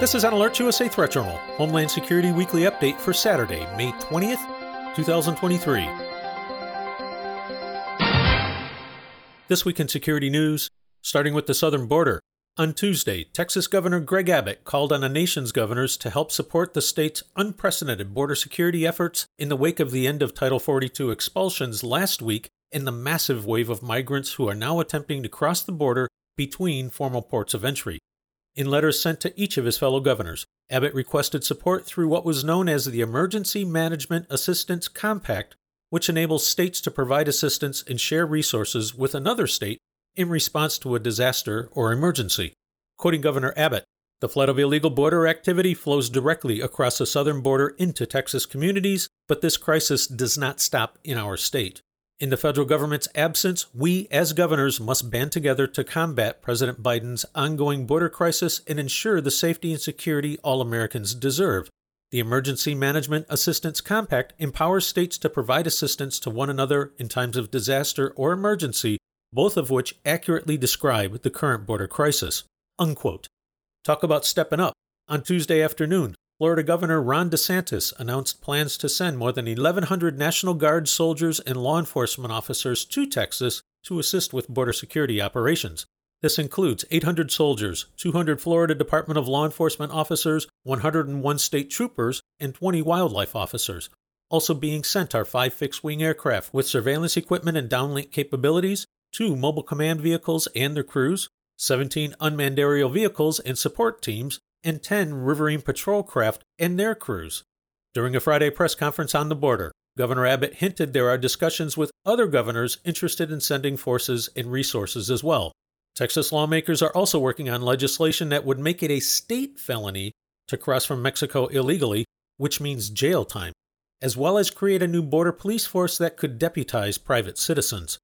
This is an Alert USA Threat Journal, Homeland Security Weekly Update for Saturday, May 20th, 2023. This week in security news, starting with the southern border. On Tuesday, Texas Governor Greg Abbott called on the nation's governors to help support the state's unprecedented border security efforts in the wake of the end of Title 42 expulsions last week and the massive wave of migrants who are now attempting to cross the border between formal ports of entry. In letters sent to each of his fellow governors, Abbott requested support through what was known as the Emergency Management Assistance Compact which enables states to provide assistance and share resources with another state in response to a disaster or emergency. Quoting Governor Abbott, the flood of illegal border activity flows directly across the southern border into Texas communities, but this crisis does not stop in our state. In the federal government's absence, we as governors must band together to combat President Biden's ongoing border crisis and ensure the safety and security all Americans deserve, the Emergency Management Assistance Compact empowers states to provide assistance to one another in times of disaster or emergency, both of which accurately describe the current border crisis. Unquote. Talk about stepping up. On Tuesday afternoon, Florida Governor Ron DeSantis announced plans to send more than 1,100 National Guard soldiers and law enforcement officers to Texas to assist with border security operations. This includes 800 soldiers, 200 Florida Department of Law Enforcement officers, 101 state troopers, and 20 wildlife officers. Also being sent are five fixed wing aircraft with surveillance equipment and downlink capabilities, two mobile command vehicles and their crews, 17 unmanned aerial vehicles and support teams, and 10 riverine patrol craft and their crews. During a Friday press conference on the border, Governor Abbott hinted there are discussions with other governors interested in sending forces and resources as well. Texas lawmakers are also working on legislation that would make it a state felony to cross from Mexico illegally, which means jail time, as well as create a new border police force that could deputize private citizens.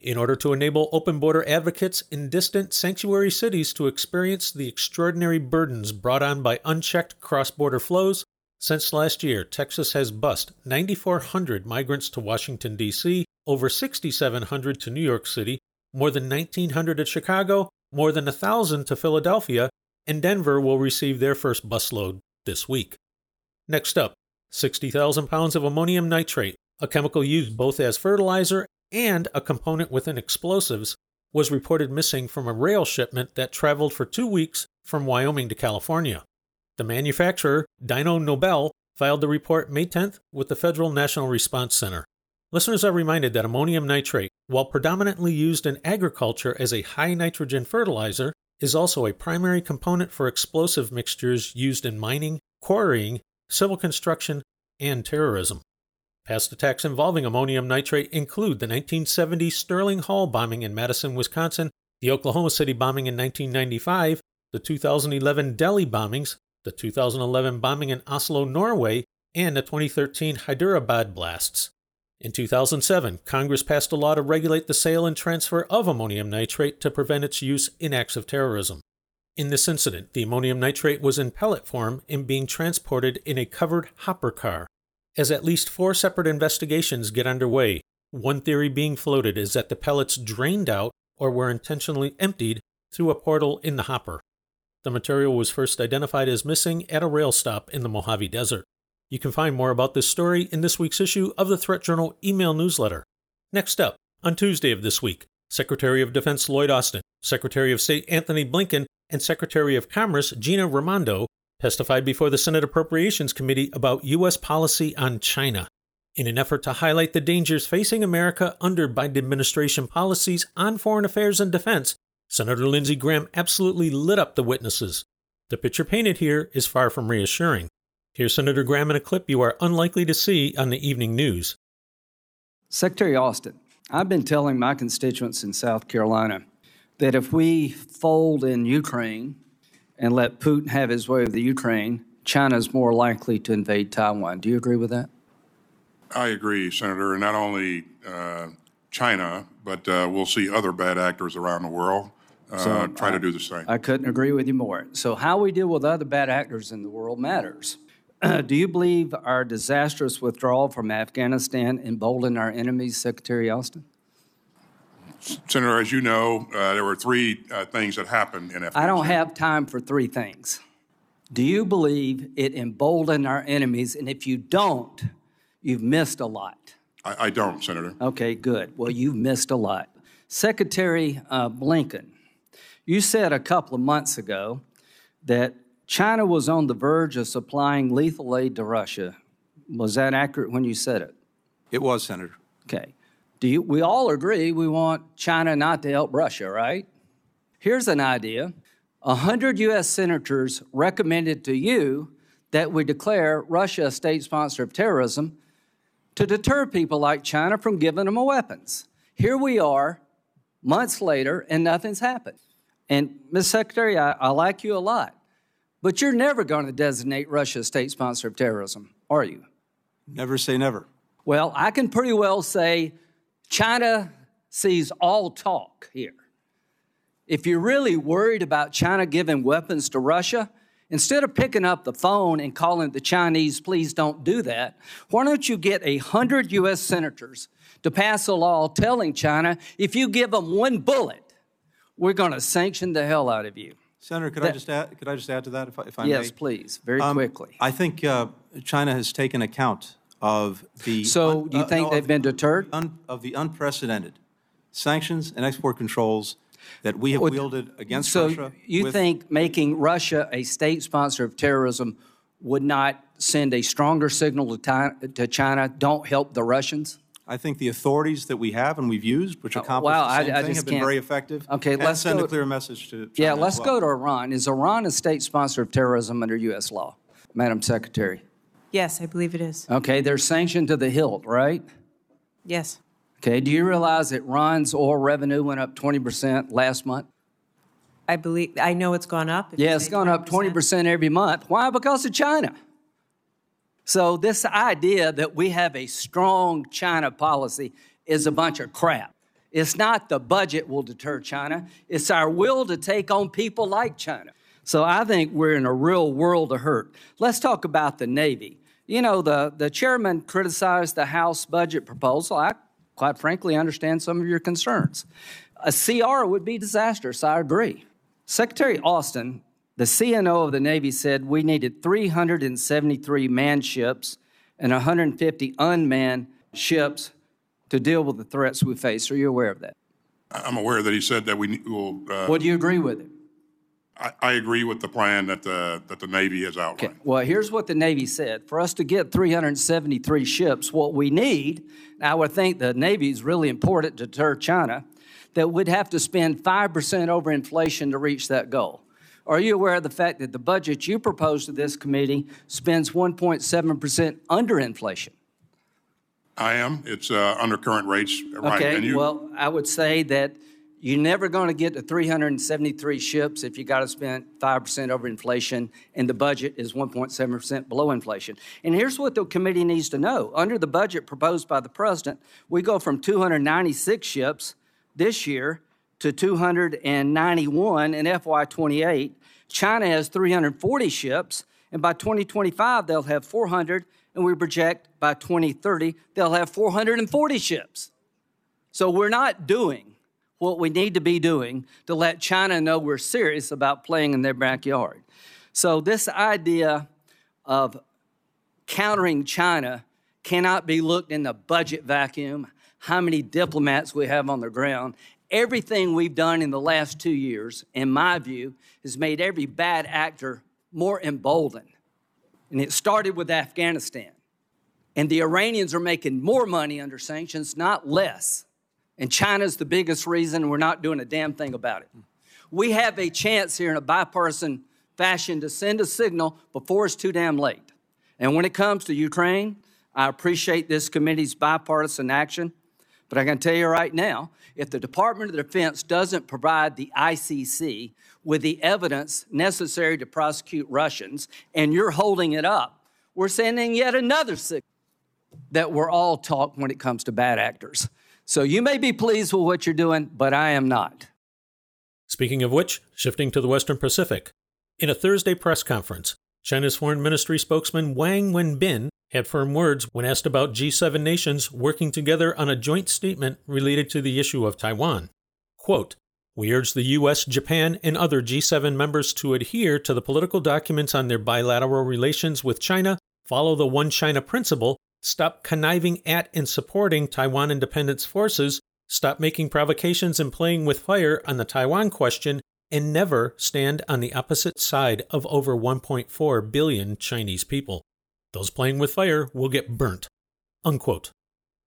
In order to enable open border advocates in distant sanctuary cities to experience the extraordinary burdens brought on by unchecked cross border flows, since last year, Texas has bused 9,400 migrants to Washington, D.C., over 6,700 to New York City, more than 1,900 at Chicago, more than 1,000 to Philadelphia, and Denver will receive their first busload this week. Next up, 60,000 pounds of ammonium nitrate, a chemical used both as fertilizer and a component within explosives, was reported missing from a rail shipment that traveled for two weeks from Wyoming to California. The manufacturer, Dyno Nobel, filed the report May 10th with the Federal National Response Center. Listeners are reminded that ammonium nitrate, while predominantly used in agriculture as a high nitrogen fertilizer, is also a primary component for explosive mixtures used in mining, quarrying, civil construction, and terrorism. Past attacks involving ammonium nitrate include the 1970 Sterling Hall bombing in Madison, Wisconsin, the Oklahoma City bombing in 1995, the 2011 Delhi bombings, the 2011 bombing in Oslo, Norway, and the 2013 Hyderabad blasts. In 2007, Congress passed a law to regulate the sale and transfer of ammonium nitrate to prevent its use in acts of terrorism. In this incident, the ammonium nitrate was in pellet form and being transported in a covered hopper car. As at least four separate investigations get underway, one theory being floated is that the pellets drained out or were intentionally emptied through a portal in the hopper. The material was first identified as missing at a rail stop in the Mojave Desert. You can find more about this story in this week's issue of the Threat Journal email newsletter. Next up, on Tuesday of this week, Secretary of Defense Lloyd Austin, Secretary of State Antony Blinken, and Secretary of Commerce Gina Raimondo testified before the Senate Appropriations Committee about U.S. policy on China. In an effort to highlight the dangers facing America under Biden administration policies on foreign affairs and defense, Senator Lindsey Graham absolutely lit up the witnesses. The picture painted here is far from reassuring. Here's Senator Graham in a clip you are unlikely to see on the evening news. Secretary Austin, I've been telling my constituents in South Carolina that if we fold in Ukraine and let Putin have his way with the Ukraine, China is more likely to invade Taiwan. Do you agree with that? I agree, Senator. And not only uh, China, but uh, we'll see other bad actors around the world uh, so try I, to do the same. I couldn't agree with you more. So, how we deal with other bad actors in the world matters. do you believe our disastrous withdrawal from Afghanistan emboldened our enemies, Secretary Austin? Senator, as you know, uh, there were three uh, things that happened in Afghanistan. I don't have time for three things. Do you believe it emboldened our enemies? And if you don't, you've missed a lot. I, I don't, Senator. Okay, good. Well, you've missed a lot. Secretary uh, Blinken, you said a couple of months ago that China was on the verge of supplying lethal aid to Russia. Was that accurate when you said it? It was, Senator. Okay. Do you, we all agree we want China not to help Russia, right? Here's an idea. 100 U.S. senators recommended to you that we declare Russia a state sponsor of terrorism to deter people like China from giving them weapons. Here we are, months later, and nothing's happened. And, Ms. Secretary, I, I like you a lot, but you're never going to designate Russia a state sponsor of terrorism, are you? Never say never. Well, I can pretty well say China sees all talk here. If you're really worried about China giving weapons to Russia, instead of picking up the phone and calling the Chinese, please don't do that, why don't you get a hundred U.S. senators to pass a law telling China if you give them one bullet, we're going to sanction the hell out of you. Senator, could I just add, could I just add to that if I, if I may? Yes, please, very Um, quickly. I think uh, China has taken account of the. So un- you uh, think no, they've been the- deterred? un- Of the unprecedented sanctions and export controls that we have wielded against So Russia. you with- think making Russia a state sponsor of terrorism would not send a stronger signal to to China, don't help the Russians? I think the authorities that we have and we've used, which accomplish wow, the I- same I thing, just have been can't- very effective. Okay, let's send go- a clear message to China Yeah, let's well. go to Iran. Is Iran a state sponsor of terrorism under U.S. law? Madam Secretary. Yes, I believe it is. Okay, they're sanctioned to the hilt, right? Yes. Okay, do you realize that Iran's oil revenue went up 20% last month? I believe, I know it's gone up. Yeah, it's gone up 20% every month. Why? Because of China. So, this idea that we have a strong China policy is a bunch of crap. It's not the budget will deter China, it's our will to take on people like China. So, I think we're in a real world of hurt. Let's talk about the Navy. You know, the, the chairman criticized the House budget proposal. I, quite frankly, understand some of your concerns. A CR would be disastrous, I agree. Secretary Austin, the CNO of the Navy said we needed 373 manned ships and 150 unmanned ships to deal with the threats we face. Are you aware of that? I'm aware that he said that we will, uh, Well, do you agree with it? I, I agree with the plan that the, that the Navy has Okay. outlined. Well, here's what the Navy said. For us to get 373 ships, what we need, I would think the Navy is really important to deter China, that we'd have to spend 5% over inflation to reach that goal. Are you aware of the fact that the budget you proposed to this committee spends 1.7% under inflation? I am. It's uh, under current rates, right? and Okay, you- well, I would say that you're never going to get to 373 ships if you got to spend 5% over inflation and the budget is 1.7% below inflation. And here's what the committee needs to know. Under the budget proposed by the president, we go from 296 ships this year to 291 in FY28. China has 340 ships, and by 2025, they'll have 400, and we project by 2030, they'll have 440 ships. So we're not doing what we need to be doing to let China know we're serious about playing in their backyard. So this idea of countering China cannot be looked in the budget vacuum, how many diplomats we have on the ground. Everything we've done in the last two years, in my view, has made every bad actor more emboldened. And it started with Afghanistan. And the Iranians are making more money under sanctions, not less. And China's the biggest reason we're not doing a damn thing about it. We have a chance here in a bipartisan fashion to send a signal before it's too damn late. And when it comes to Ukraine, I appreciate this committee's bipartisan action. But I can tell you right now, if the Department of Defense doesn't provide the ICC with the evidence necessary to prosecute Russians, and you're holding it up, we're sending yet another signal that we're all talk when it comes to bad actors. So you may be pleased with what you're doing, but I am not. Speaking of which, shifting to the Western Pacific. In a Thursday press conference, China's Foreign Ministry spokesman Wang Wenbin had firm words when asked about G7 nations working together on a joint statement related to the issue of Taiwan. Quote, We urge the US, Japan, and other G7 members to adhere to the political documents on their bilateral relations with China, follow the One China principle, stop conniving at and supporting Taiwan independence forces, stop making provocations and playing with fire on the Taiwan question, and never stand on the opposite side of over 1.4 billion Chinese people. Those playing with fire will get burnt. Unquote.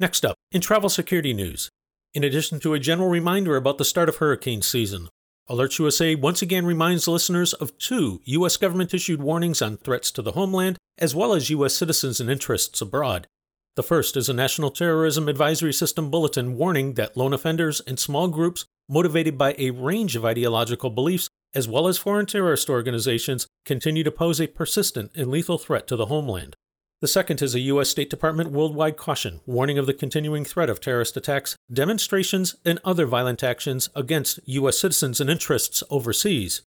Next up, in travel security news, in addition to a general reminder about the start of hurricane season, Alerts USA once again reminds listeners of two U.S. government issued warnings on threats to the homeland, as well as U.S. citizens and interests abroad. The first is a National Terrorism Advisory System bulletin warning that lone offenders and small groups motivated by a range of ideological beliefs, as well as foreign terrorist organizations, continue to pose a persistent and lethal threat to the homeland. The second is a U.S. State Department worldwide caution warning of the continuing threat of terrorist attacks, demonstrations, and other violent actions against U.S. citizens and interests overseas.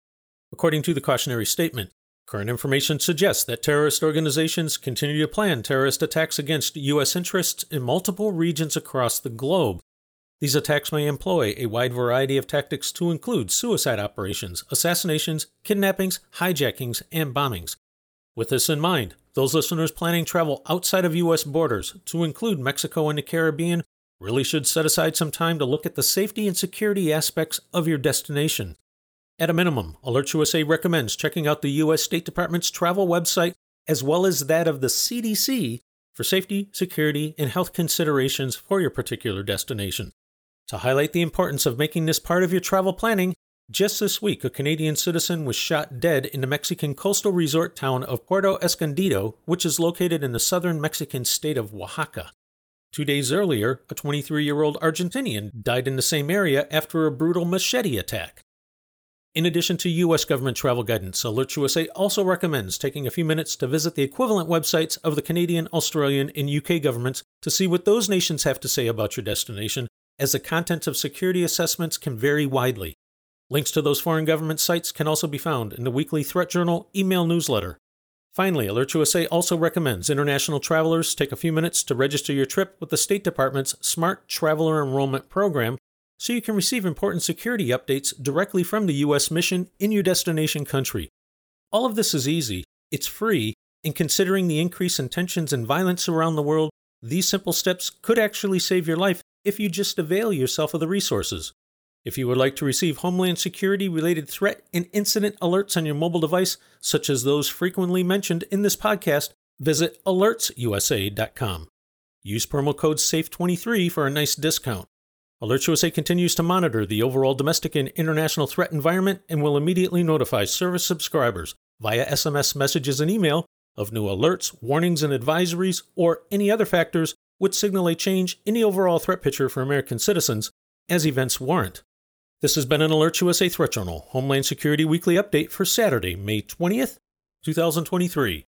According to the cautionary statement, current information suggests that terrorist organizations continue to plan terrorist attacks against U.S. interests in multiple regions across the globe. These attacks may employ a wide variety of tactics to include suicide operations, assassinations, kidnappings, hijackings, and bombings. With this in mind, those listeners planning travel outside of U.S. borders, to include Mexico and the Caribbean, really should set aside some time to look at the safety and security aspects of your destination. At a minimum, Alert USA recommends checking out the U.S. State Department's travel website as well as that of the CDC for safety, security, and health considerations for your particular destination. To highlight the importance of making this part of your travel planning, just this week, a Canadian citizen was shot dead in the Mexican coastal resort town of Puerto Escondido, which is located in the southern Mexican state of Oaxaca. Two days earlier, a 23 year old Argentinian died in the same area after a brutal machete attack. In addition to U.S. government travel guidance, Alert USA also recommends taking a few minutes to visit the equivalent websites of the Canadian, Australian, and UK governments to see what those nations have to say about your destination, as the content of security assessments can vary widely. Links to those foreign government sites can also be found in the weekly Threat Journal email newsletter. Finally, Alert USA also recommends international travelers take a few minutes to register your trip with the State Department's Smart Traveler Enrollment Program so you can receive important security updates directly from the U.S. mission in your destination country. All of this is easy, it's free, and considering the increase in tensions and violence around the world, these simple steps could actually save your life if you just avail yourself of the resources. If you would like to receive Homeland Security related threat and incident alerts on your mobile device, such as those frequently mentioned in this podcast, visit alertsusa.com. Use promo code SAFE23 for a nice discount. Alerts USA continues to monitor the overall domestic and international threat environment and will immediately notify service subscribers via SMS messages and email of new alerts, warnings, and advisories, or any other factors which signal a change in the overall threat picture for American citizens as events warrant. This has been an Alert USA Threat Journal Homeland Security Weekly Update for Saturday, May 20th, 2023.